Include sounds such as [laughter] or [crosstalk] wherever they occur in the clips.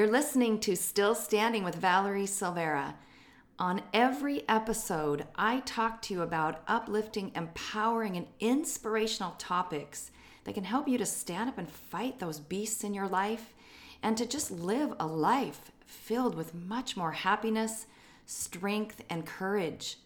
You're listening to Still Standing with Valerie Silvera. On every episode, I talk to you about uplifting, empowering, and inspirational topics that can help you to stand up and fight those beasts in your life and to just live a life filled with much more happiness, strength, and courage.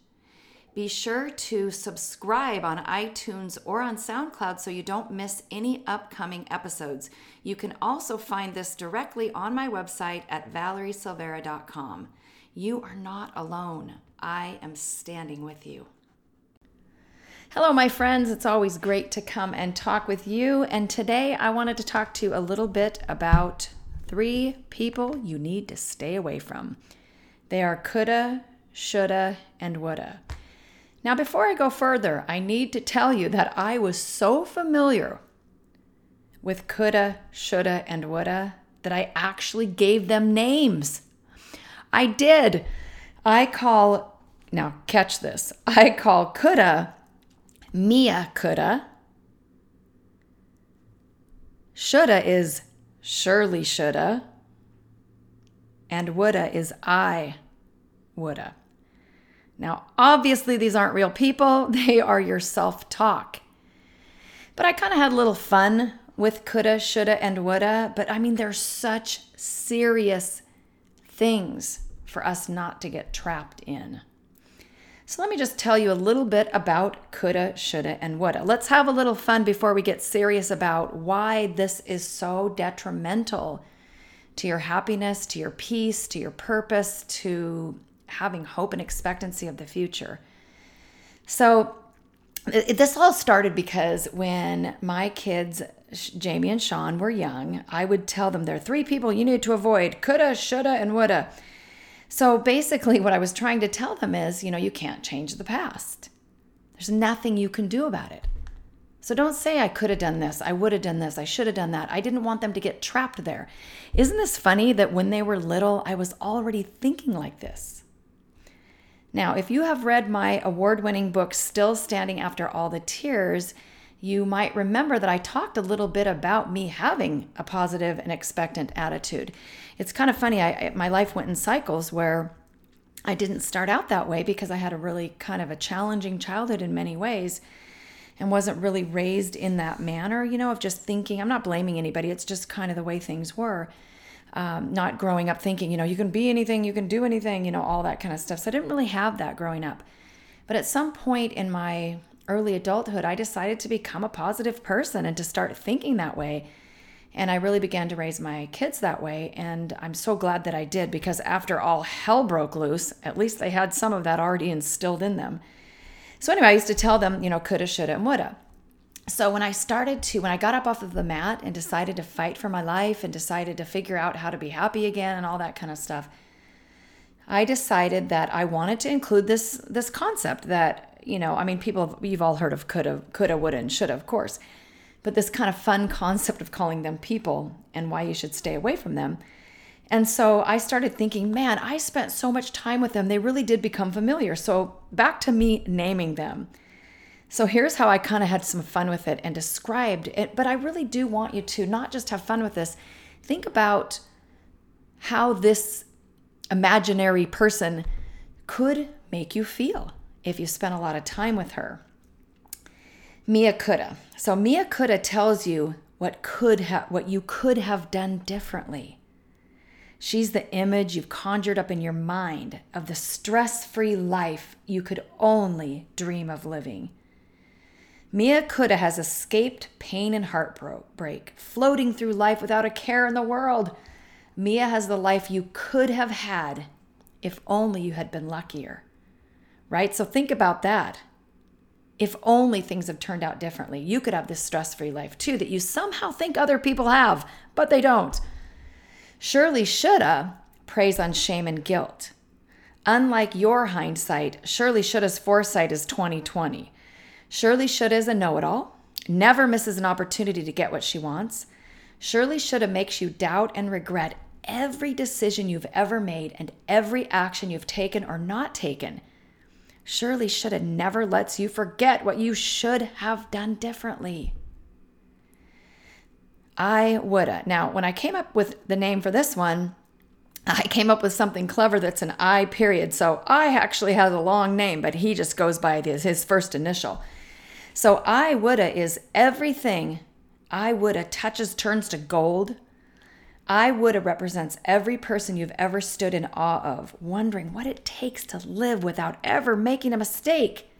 Be sure to subscribe on iTunes or on SoundCloud so you don't miss any upcoming episodes. You can also find this directly on my website at valeriesilvera.com. You are not alone. I am standing with you. Hello, my friends. It's always great to come and talk with you. And today I wanted to talk to you a little bit about three people you need to stay away from. They are coulda, shoulda, and woulda. Now, before I go further, I need to tell you that I was so familiar with coulda, shoulda, and woulda that I actually gave them names. I did. I call, now catch this, I call coulda Mia coulda. Shoulda is Shirley shoulda. And woulda is I woulda. Now, obviously, these aren't real people, [laughs] they are your self talk. But I kind of had a little fun with coulda, shoulda, and woulda. But I mean, they're such serious things for us not to get trapped in. So let me just tell you a little bit about coulda, shoulda, and woulda. Let's have a little fun before we get serious about why this is so detrimental to your happiness, to your peace, to your purpose, to having hope and expectancy of the future. So, it, this all started because when my kids, Jamie and Sean, were young, I would tell them there are three people you need to avoid coulda, shoulda, and woulda. So basically, what I was trying to tell them is you know, you can't change the past, there's nothing you can do about it. So don't say, I could have done this, I would have done this, I should have done that. I didn't want them to get trapped there. Isn't this funny that when they were little, I was already thinking like this? Now, if you have read my award winning book, Still Standing After All the Tears, you might remember that I talked a little bit about me having a positive and expectant attitude. It's kind of funny, I, my life went in cycles where I didn't start out that way because I had a really kind of a challenging childhood in many ways and wasn't really raised in that manner, you know, of just thinking, I'm not blaming anybody, it's just kind of the way things were um, not growing up thinking, you know, you can be anything, you can do anything, you know, all that kind of stuff. So I didn't really have that growing up. But at some point in my early adulthood, I decided to become a positive person and to start thinking that way. And I really began to raise my kids that way. And I'm so glad that I did because after all hell broke loose, at least they had some of that already instilled in them. So, anyway, I used to tell them, you know, coulda, shoulda, and woulda so when I started to, when I got up off of the mat and decided to fight for my life and decided to figure out how to be happy again and all that kind of stuff, I decided that I wanted to include this this concept that you know, I mean, people you've all heard of coulda, coulda, woulda, and shoulda, of course, but this kind of fun concept of calling them people and why you should stay away from them. And so I started thinking, man, I spent so much time with them; they really did become familiar. So back to me naming them. So here's how I kind of had some fun with it and described it. But I really do want you to not just have fun with this, think about how this imaginary person could make you feel if you spent a lot of time with her. Mia coulda. So Mia coulda tells you what could what you could have done differently. She's the image you've conjured up in your mind of the stress-free life you could only dream of living. Mia Coulda has escaped pain and heartbreak, floating through life without a care in the world. Mia has the life you could have had if only you had been luckier. Right? So think about that. If only things have turned out differently, you could have this stress free life too that you somehow think other people have, but they don't. Shirley shoulda preys on shame and guilt. Unlike your hindsight, Shirley shoulda's foresight is 2020. Shirley Shoulda is a know it all, never misses an opportunity to get what she wants. Shirley Shoulda makes you doubt and regret every decision you've ever made and every action you've taken or not taken. Shirley Shoulda never lets you forget what you should have done differently. I woulda. Now, when I came up with the name for this one, I came up with something clever that's an I period. So I actually has a long name, but he just goes by his, his first initial. So I woulda is everything I woulda touches turns to gold. I woulda represents every person you've ever stood in awe of, wondering what it takes to live without ever making a mistake.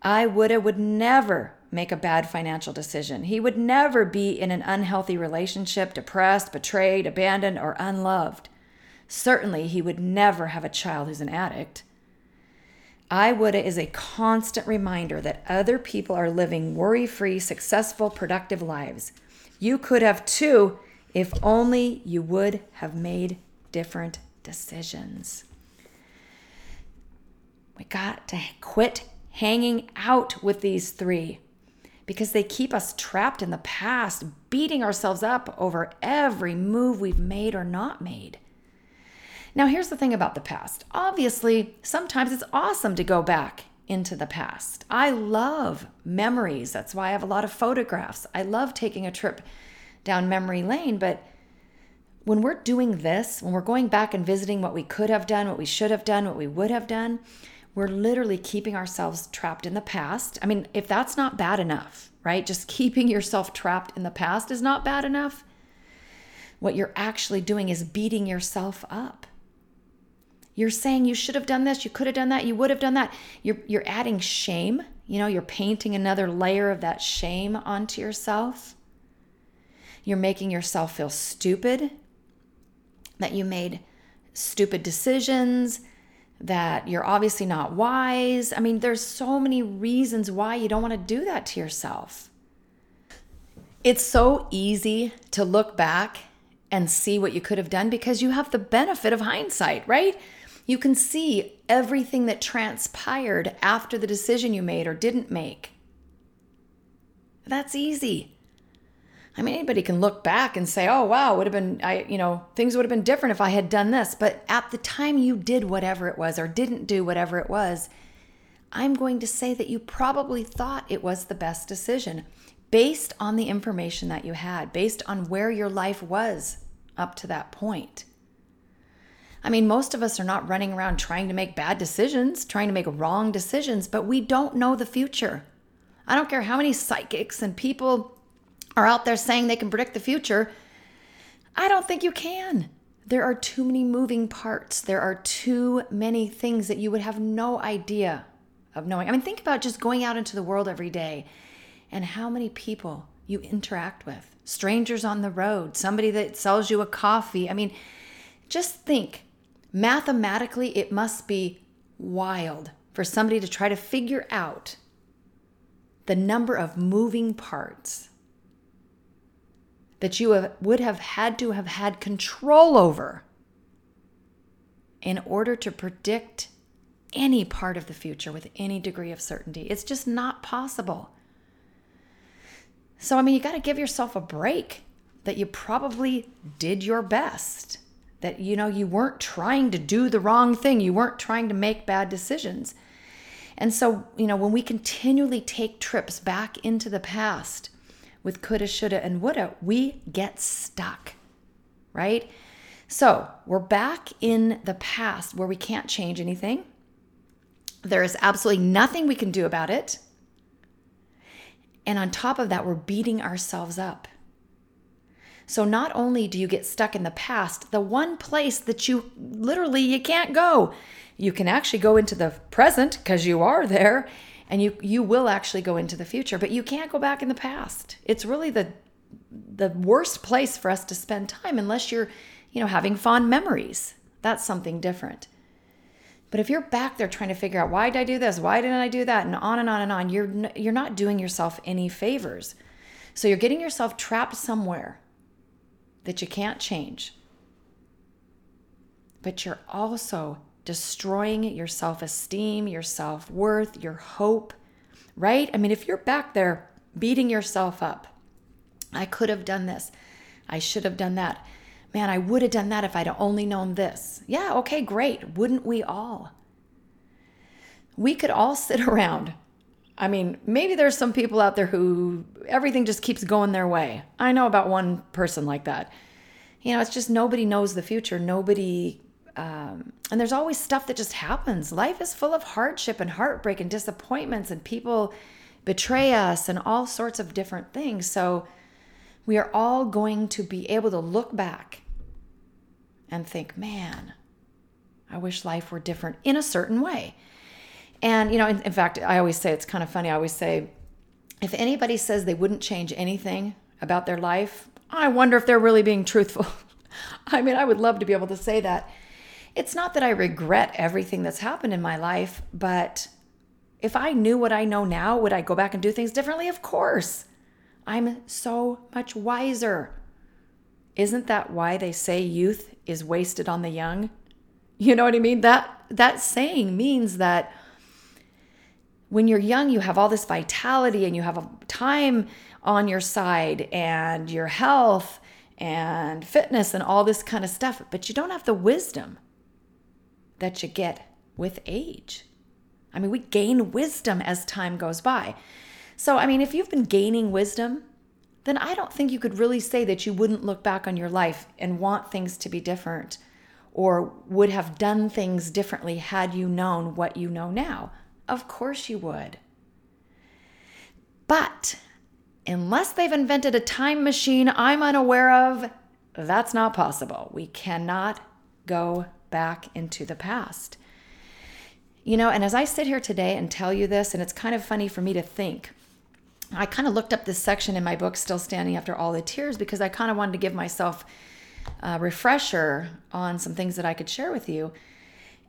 I woulda would never make a bad financial decision. He would never be in an unhealthy relationship, depressed, betrayed, abandoned, or unloved. Certainly, he would never have a child who's an addict. I woulda is a constant reminder that other people are living worry free, successful, productive lives. You could have too if only you would have made different decisions. We got to quit hanging out with these three because they keep us trapped in the past, beating ourselves up over every move we've made or not made. Now, here's the thing about the past. Obviously, sometimes it's awesome to go back into the past. I love memories. That's why I have a lot of photographs. I love taking a trip down memory lane, but when we're doing this, when we're going back and visiting what we could have done, what we should have done, what we would have done, we're literally keeping ourselves trapped in the past. I mean, if that's not bad enough, right? Just keeping yourself trapped in the past is not bad enough. What you're actually doing is beating yourself up. You're saying you should have done this, you could have done that, you would have done that. You're you're adding shame. You know, you're painting another layer of that shame onto yourself. You're making yourself feel stupid that you made stupid decisions, that you're obviously not wise. I mean, there's so many reasons why you don't want to do that to yourself. It's so easy to look back and see what you could have done because you have the benefit of hindsight, right? You can see everything that transpired after the decision you made or didn't make. That's easy. I mean, anybody can look back and say, "Oh, wow, would have been I, you know, things would have been different if I had done this." But at the time you did whatever it was or didn't do whatever it was, I'm going to say that you probably thought it was the best decision based on the information that you had, based on where your life was up to that point. I mean, most of us are not running around trying to make bad decisions, trying to make wrong decisions, but we don't know the future. I don't care how many psychics and people are out there saying they can predict the future. I don't think you can. There are too many moving parts. There are too many things that you would have no idea of knowing. I mean, think about just going out into the world every day and how many people you interact with strangers on the road, somebody that sells you a coffee. I mean, just think Mathematically, it must be wild for somebody to try to figure out the number of moving parts that you would have had to have had control over in order to predict any part of the future with any degree of certainty. It's just not possible. So, I mean, you got to give yourself a break that you probably did your best that you know you weren't trying to do the wrong thing. You weren't trying to make bad decisions. And so you know when we continually take trips back into the past with coulda shoulda and woulda we get stuck right? So we're back in the past where we can't change anything. There is absolutely nothing we can do about it. And on top of that we're beating ourselves up so not only do you get stuck in the past, the one place that you literally you can't go. You can actually go into the present because you are there and you you will actually go into the future, but you can't go back in the past. It's really the the worst place for us to spend time unless you're, you know, having fond memories. That's something different. But if you're back there trying to figure out why did I do this? Why didn't I do that? And on and on and on, you're you're not doing yourself any favors. So you're getting yourself trapped somewhere that you can't change. But you're also destroying your self esteem, your self worth, your hope, right? I mean, if you're back there beating yourself up, I could have done this, I should have done that. Man, I would have done that if I'd only known this. Yeah, okay, great. Wouldn't we all? We could all [laughs] sit around. I mean, maybe there's some people out there who everything just keeps going their way. I know about one person like that you know, it's just nobody knows the future. Nobody, um, and there's always stuff that just happens. Life is full of hardship and heartbreak and disappointments, and people betray us and all sorts of different things. So we are all going to be able to look back and think, man, I wish life were different in a certain way. And, you know, in, in, fact, I always say it's kind of funny. I always say, if anybody says they wouldn't change anything about their life, I wonder if they're really being truthful. [laughs] I mean, I would love to be able to say that. It's not that I regret everything that's happened in my life, but if I knew what I know now, would I go back and do things differently? Of course. I'm so much wiser. Isn't that why they say youth is wasted on the young? You know what I mean? That that saying means that when you're young, you have all this vitality and you have time on your side and your health and fitness and all this kind of stuff, but you don't have the wisdom that you get with age. I mean, we gain wisdom as time goes by. So, I mean, if you've been gaining wisdom, then I don't think you could really say that you wouldn't look back on your life and want things to be different or would have done things differently had you known what you know now. Of course you would. But unless they've invented a time machine I'm unaware of, that's not possible. We cannot go back into the past. You know, and as I sit here today and tell you this, and it's kind of funny for me to think, I kind of looked up this section in my book, Still Standing After All the Tears, because I kind of wanted to give myself a refresher on some things that I could share with you.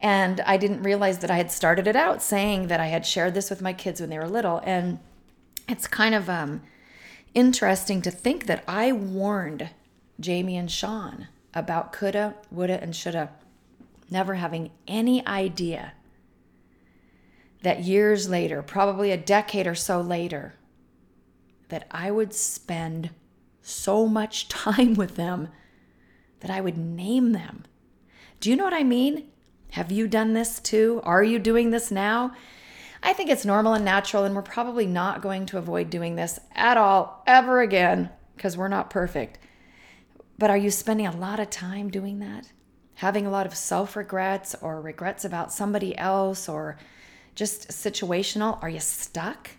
And I didn't realize that I had started it out saying that I had shared this with my kids when they were little. And it's kind of um, interesting to think that I warned Jamie and Sean about coulda, woulda, and shoulda, never having any idea that years later, probably a decade or so later, that I would spend so much [laughs] time with them that I would name them. Do you know what I mean? Have you done this too? Are you doing this now? I think it's normal and natural, and we're probably not going to avoid doing this at all ever again because we're not perfect. But are you spending a lot of time doing that? Having a lot of self regrets or regrets about somebody else or just situational? Are you stuck?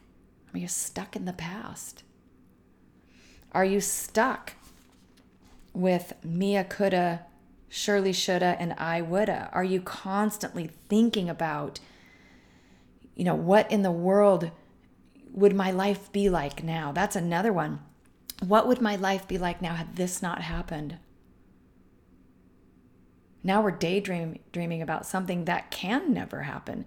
Are you stuck in the past? Are you stuck with Mia coulda, Shirley shoulda, and I woulda? Are you constantly thinking about, you know, what in the world would my life be like now? That's another one. What would my life be like now had this not happened? Now we're daydreaming about something that can never happen.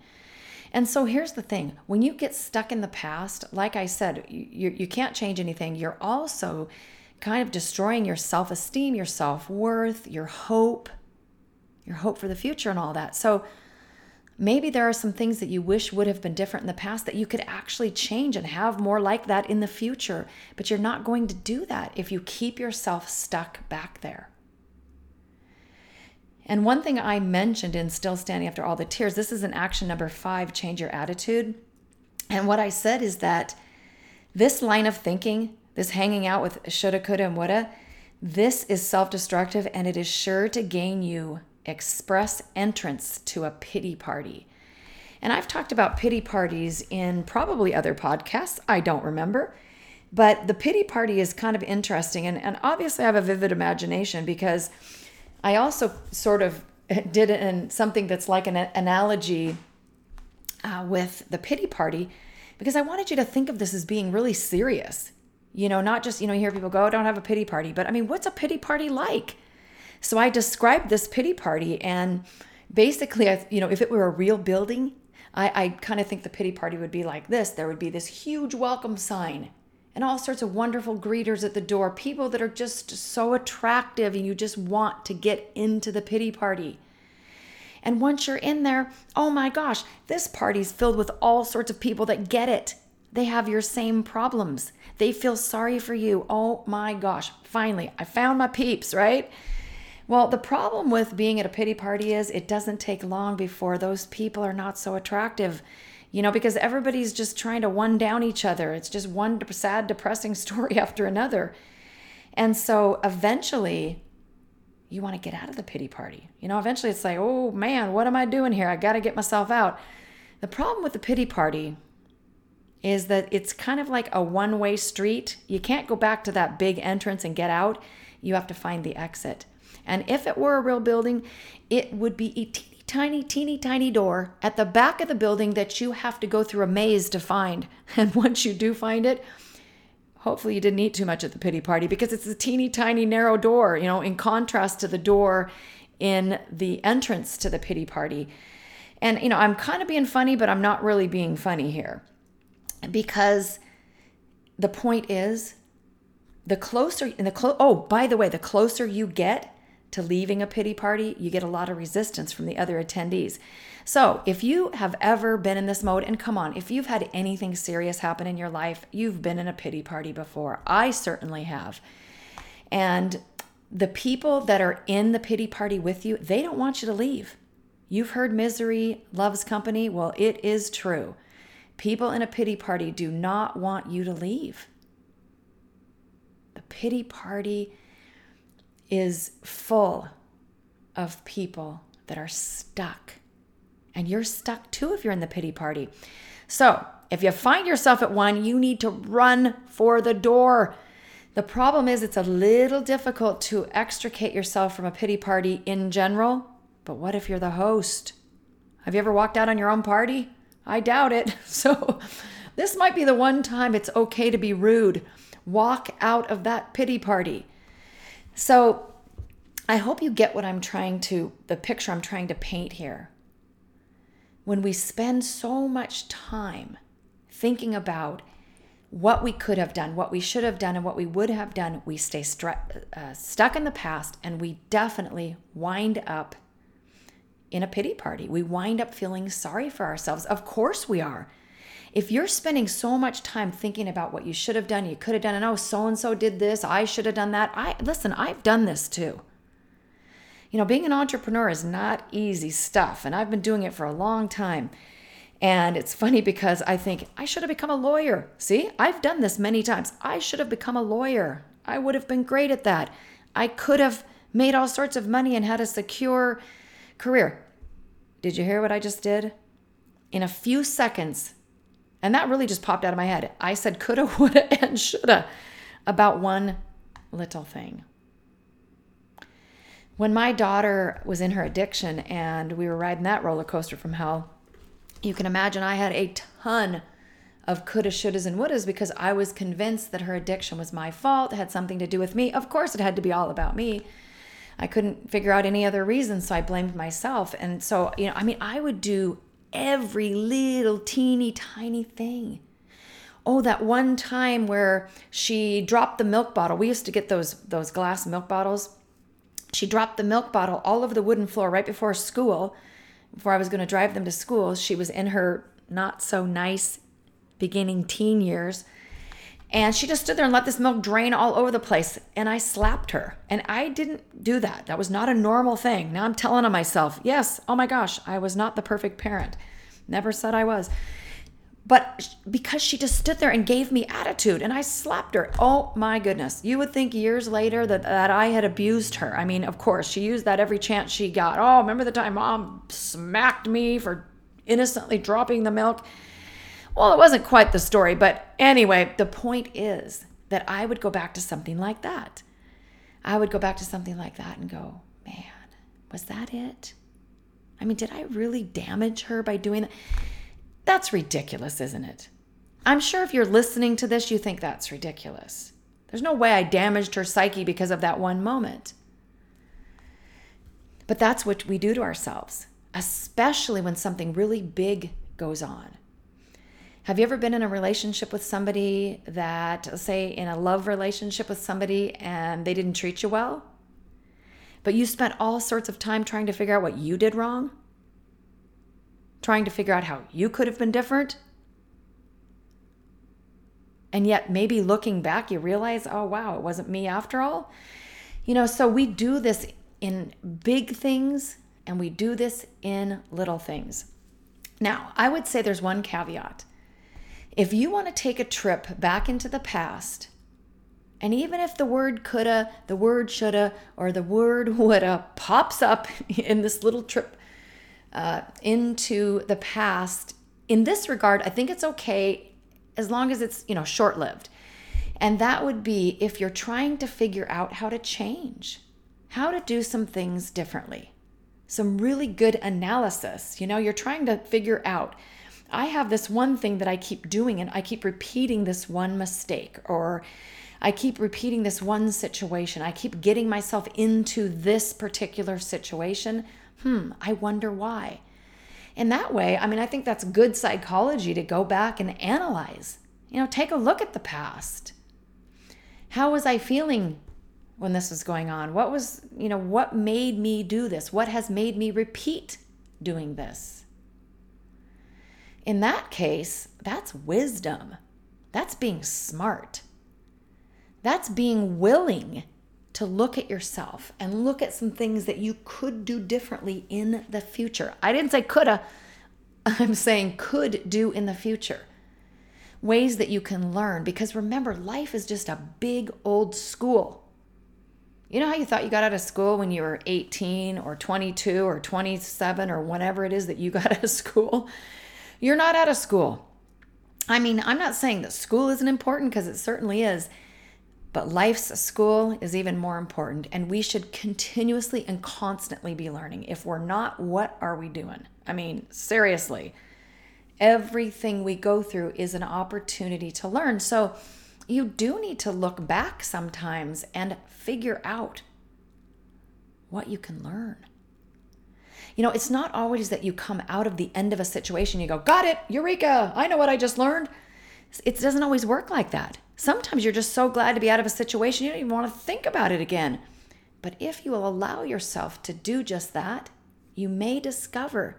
And so here's the thing when you get stuck in the past, like I said, you, you can't change anything. You're also kind of destroying your self esteem, your self worth, your hope, your hope for the future, and all that. So maybe there are some things that you wish would have been different in the past that you could actually change and have more like that in the future. But you're not going to do that if you keep yourself stuck back there. And one thing I mentioned in Still Standing After All the Tears, this is an action number five change your attitude. And what I said is that this line of thinking this hanging out with shoulda, coulda, and woulda, this is self destructive and it is sure to gain you express entrance to a pity party. And I've talked about pity parties in probably other podcasts. I don't remember. But the pity party is kind of interesting. And, and obviously, I have a vivid imagination because I also sort of [laughs] did in something that's like an analogy uh, with the pity party because I wanted you to think of this as being really serious. You know, not just, you know, you hear people go, oh, don't have a pity party, but I mean, what's a pity party like? So I described this pity party and basically, I, you know, if it were a real building, I, I kind of think the pity party would be like this. There would be this huge welcome sign and all sorts of wonderful greeters at the door, people that are just so attractive and you just want to get into the pity party. And once you're in there, oh my gosh, this party's filled with all sorts of people that get it. They have your same problems. They feel sorry for you. Oh my gosh, finally, I found my peeps, right? Well, the problem with being at a pity party is it doesn't take long before those people are not so attractive, you know, because everybody's just trying to one down each other. It's just one sad, depressing [laughs] story after another. And so eventually, you want to get out of the pity party. You know, eventually it's like, oh man, what am I doing here? I got to get myself out. The problem with the pity party is that it's kind of like a one way street. You can't go back to that big entrance and get out. You have to find the exit. And if it were a real building, it would be a teeny tiny, teeny tiny door at the back of the building that you have to go through a maze to find. [laughs] And once you do find it, hopefully you didn't eat too much at the pity party because it's a teeny tiny narrow door, you know, in contrast to the door in the entrance to the pity party. And, you know, I'm kind of being funny, but I'm not really being funny here because the point is the closer and the clo- oh by the way the closer you get to leaving a pity party you get a lot of resistance from the other attendees. So if you have ever been in this mode and come on if you've had anything serious happen in your life you've been in a pity party before. I certainly have. And the people that are in the pity party with you they don't want you to leave. You've heard misery loves company. Well it is true People in a pity party do not want you to leave. The pity party is full of people that are stuck. And you're stuck too if you're in the pity party. So, if you find yourself at one, you need to run for the door. The problem is, it's a little difficult to extricate yourself from a pity party in general. But what if you're the host? Have you ever walked out on your own party? I doubt it. [laughs] So, this might be the one time it's okay to be rude. Walk out of that pity party. So, I hope you get what I'm trying to, the picture I'm trying to paint here. When we spend so much time thinking about what we could have done, what we should have done, and what we would have done, we stay uh, stuck in the past and we definitely wind up in a pity party. We wind up feeling sorry for ourselves. Of course we are. If you're spending so much time thinking about what you should have done, you could have done, and oh, so and so did this, I should have done that. I listen, I've done this too. You know, being an entrepreneur is not easy stuff, and I've been doing it for a long time. And it's funny because I think I should have become a lawyer. See, I've done this many times. I should have become a lawyer. I would have been great at that. I could have made all sorts of money and had a secure career. Did you hear what I just did? In a few seconds, and that really just popped out of my head. I said coulda, [laughs] woulda, and shoulda about one little thing. When my daughter was in her addiction and we were riding that roller coaster from hell, you can imagine I had a ton of coulda, shouldas, and wouldas because I was convinced that her addiction was my fault, had something to do with me. Of course, it had to be all about me. I couldn't figure out any other reason, so I blamed myself. And so, you know, I mean, I would do every little teeny tiny thing. Oh, that one time where she dropped the milk bottle. We used to get those those glass milk bottles. She dropped the milk bottle all over the wooden floor right before school. Before I was going to drive them to school, she was in her not so nice beginning teen years and she just stood there and let this milk drain all over the place. And I slapped her. And I didn't do that. That was not a normal thing. Now I'm telling on myself, yes, oh my gosh, I was not the perfect parent. Never said I was. But because she just stood there and gave me attitude and I slapped her. Oh my goodness. You would think years later that, that I had abused her. I mean, of course, she used that every chance she got. Oh, remember the time mom smacked me for innocently dropping the milk? Well, it wasn't quite the story, but anyway, the point is that I would go back to something like that. I would go back to something like that and go, man, was that it? I mean, did I really damage her by doing that? That's ridiculous, isn't it? I'm sure if you're listening to this, you think that's ridiculous. There's no way I damaged her psyche because of that one moment. But that's what we do to ourselves, especially when something really big goes on. Have you ever been in a relationship with somebody that, say, in a love relationship with somebody and they didn't treat you well? But you spent all sorts of time trying to figure out what you did wrong? Trying to figure out how you could have been different? And yet, maybe looking back, you realize, oh, wow, it wasn't me after all. You know, so we do this in big things and we do this in little things. Now, I would say there's one caveat if you want to take a trip back into the past And even if the word coulda, the word shoulda, or the word [laughs] woulda pops up [laughs] in this little trip uh, into the past, in this regard, I think it's okay as long as it's, you know, short lived. And that would be if you're trying to figure out how to change, how to do some things differently, some really good analysis. You know, you're trying to figure out I have this one thing that I keep doing and I keep repeating this one mistake or I keep repeating this one situation. I keep getting myself into this particular situation. Hmm, I wonder why. In that way, I mean, I think that's good psychology to go back and analyze. You know, take a look at the past. How was I feeling when this was going on? What was, you know, what made me do this? What has made me repeat doing this? In that case, that's wisdom. That's being smart. That's being willing to look at yourself and look at some things that you could do differently in the future. I didn't say coulda, [laughs] I'm saying could do in the future. Ways that you can learn because remember, life is just a big old school. You know how you thought you got out of school when you were 18 or 22 or 27 or whatever it is that you got [laughs] out of school? You're not out of school. I mean, I'm not saying that school isn't important because it certainly is. But life's school is even more important, and we should continuously and constantly be learning. If we're not, what are we doing? I mean, seriously, everything we go through is an opportunity to learn. So you do need to look back sometimes and figure out what you can learn. You know, it's not always that you come out of the end of a situation, you go, Got it, Eureka, I know what I just learned. It doesn't always work like that. Sometimes you're just so glad to be out of a situation, you don't even want to think about it again. But if you will allow yourself to do just that, you may discover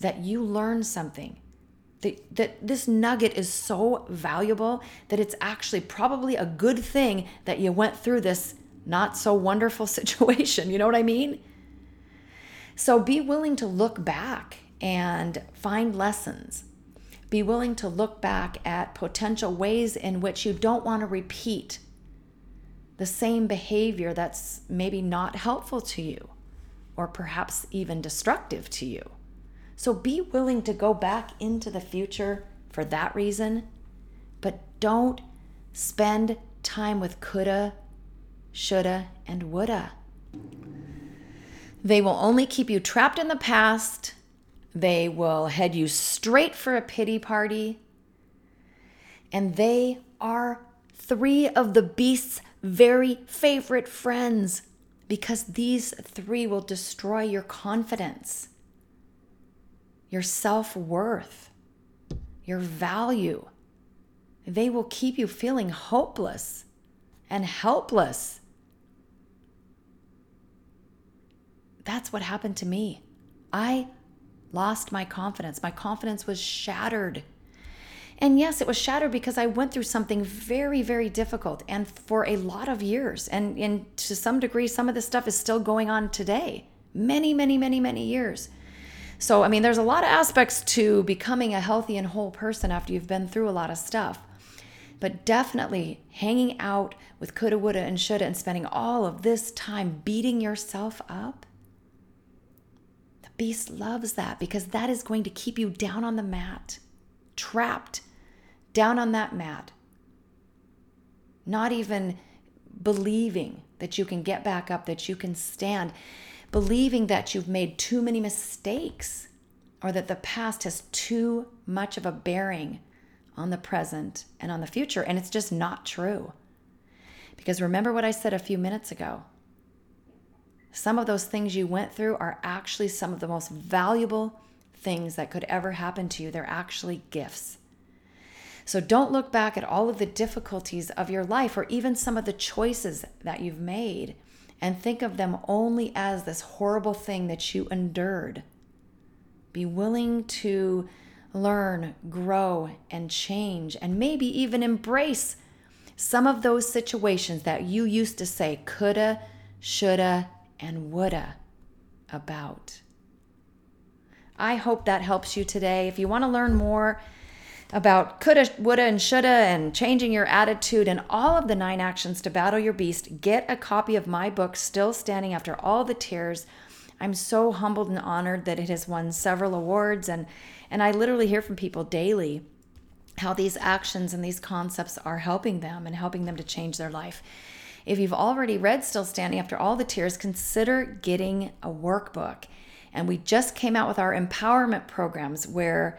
that you learn something. That, that this nugget is so valuable that it's actually probably a good thing that you went through this not so wonderful [laughs] situation. You know what I mean? So be willing to look back and find lessons be willing to look back at potential ways in which you don't want to repeat the same behavior that's maybe not helpful to you or perhaps even destructive to you. So be willing to go back into the future for that reason, but don't spend time with coulda, shoulda, and woulda. They will only keep you trapped in the past they will head you straight for a pity party. And they are three of the beast's very favorite friends because these three will destroy your confidence, your self worth, your value. They will keep you feeling hopeless and helpless. That's what happened to me. I lost my confidence. My confidence was shattered. And yes, it was shattered because I went through something very, very difficult and for a lot of years. And, and to some degree, some of this stuff is still going on today. Many, many, many, many years. So, I mean, there's a lot of aspects to becoming a healthy and whole person after you've been through a lot of stuff. But definitely hanging out with coulda, woulda, and shoulda and spending all of this time beating yourself up beast loves that because that is going to keep you down on the mat, trapped down on that mat, not even believing that you can get back up, that you can stand, believing that you've made too many mistakes or that the past has too much of a bearing on the present and on the future. And it's just not true. Because remember what I said a few minutes ago some of those things you went through are actually some of the most valuable things that could ever happen to you. They're actually gifts. So don't look back at all of the difficulties of your life or even some of the choices that you've made and think of them only as this horrible thing that you endured. Be willing to learn, grow, and change, and maybe even embrace some of those situations that you used to say coulda, shoulda, and woulda about. I hope that helps you today. If you want to learn more about coulda, woulda, and shoulda, and changing your attitude, and all of the nine actions to battle your beast, get a copy of my book, Still Standing After All the Tears. I'm so humbled and honored that it has won several awards, and, and I literally hear from people daily how these actions and these concepts are helping them and helping them to change their life. If you've already read Still Standing After All the Tears, consider getting a workbook. And we just came out with our empowerment programs where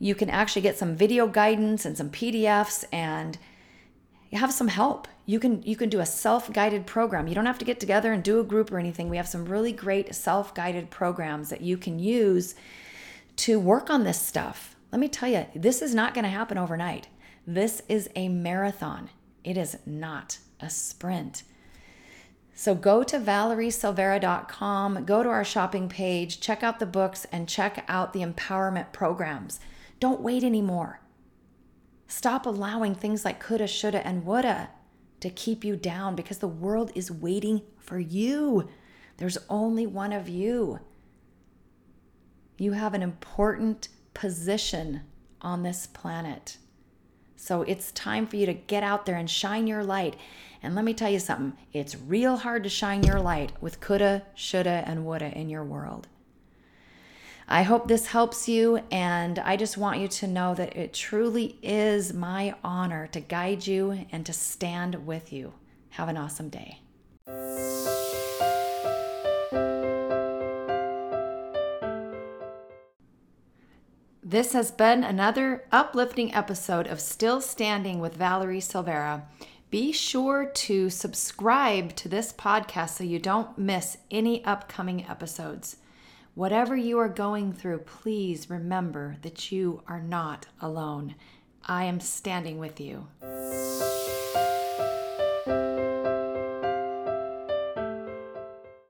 you can actually get some video guidance and some PDFs and have some help. You can you can do a self-guided program. You don't have to get together and do a group or anything. We have some really great self-guided programs that you can use to work on this stuff. Let me tell you, this is not going to happen overnight. This is a marathon. It is not a sprint. So go to valeriesilvera.com, go to our shopping page, check out the books, and check out the empowerment programs. Don't wait anymore. Stop allowing things like coulda, shoulda, and woulda to keep you down because the world is waiting for you. There's only one of you. You have an important position on this planet. So it's time for you to get out there and shine your light. And let me tell you something it's real hard to shine your light with coulda, shoulda, and woulda in your world. I hope this helps you, and I just want you to know that it truly is my honor to guide you and to stand with you. Have an awesome day. This has been another uplifting episode of Still Standing with Valerie Silvera. Be sure to subscribe to this podcast so you don't miss any upcoming episodes. Whatever you are going through, please remember that you are not alone. I am standing with you.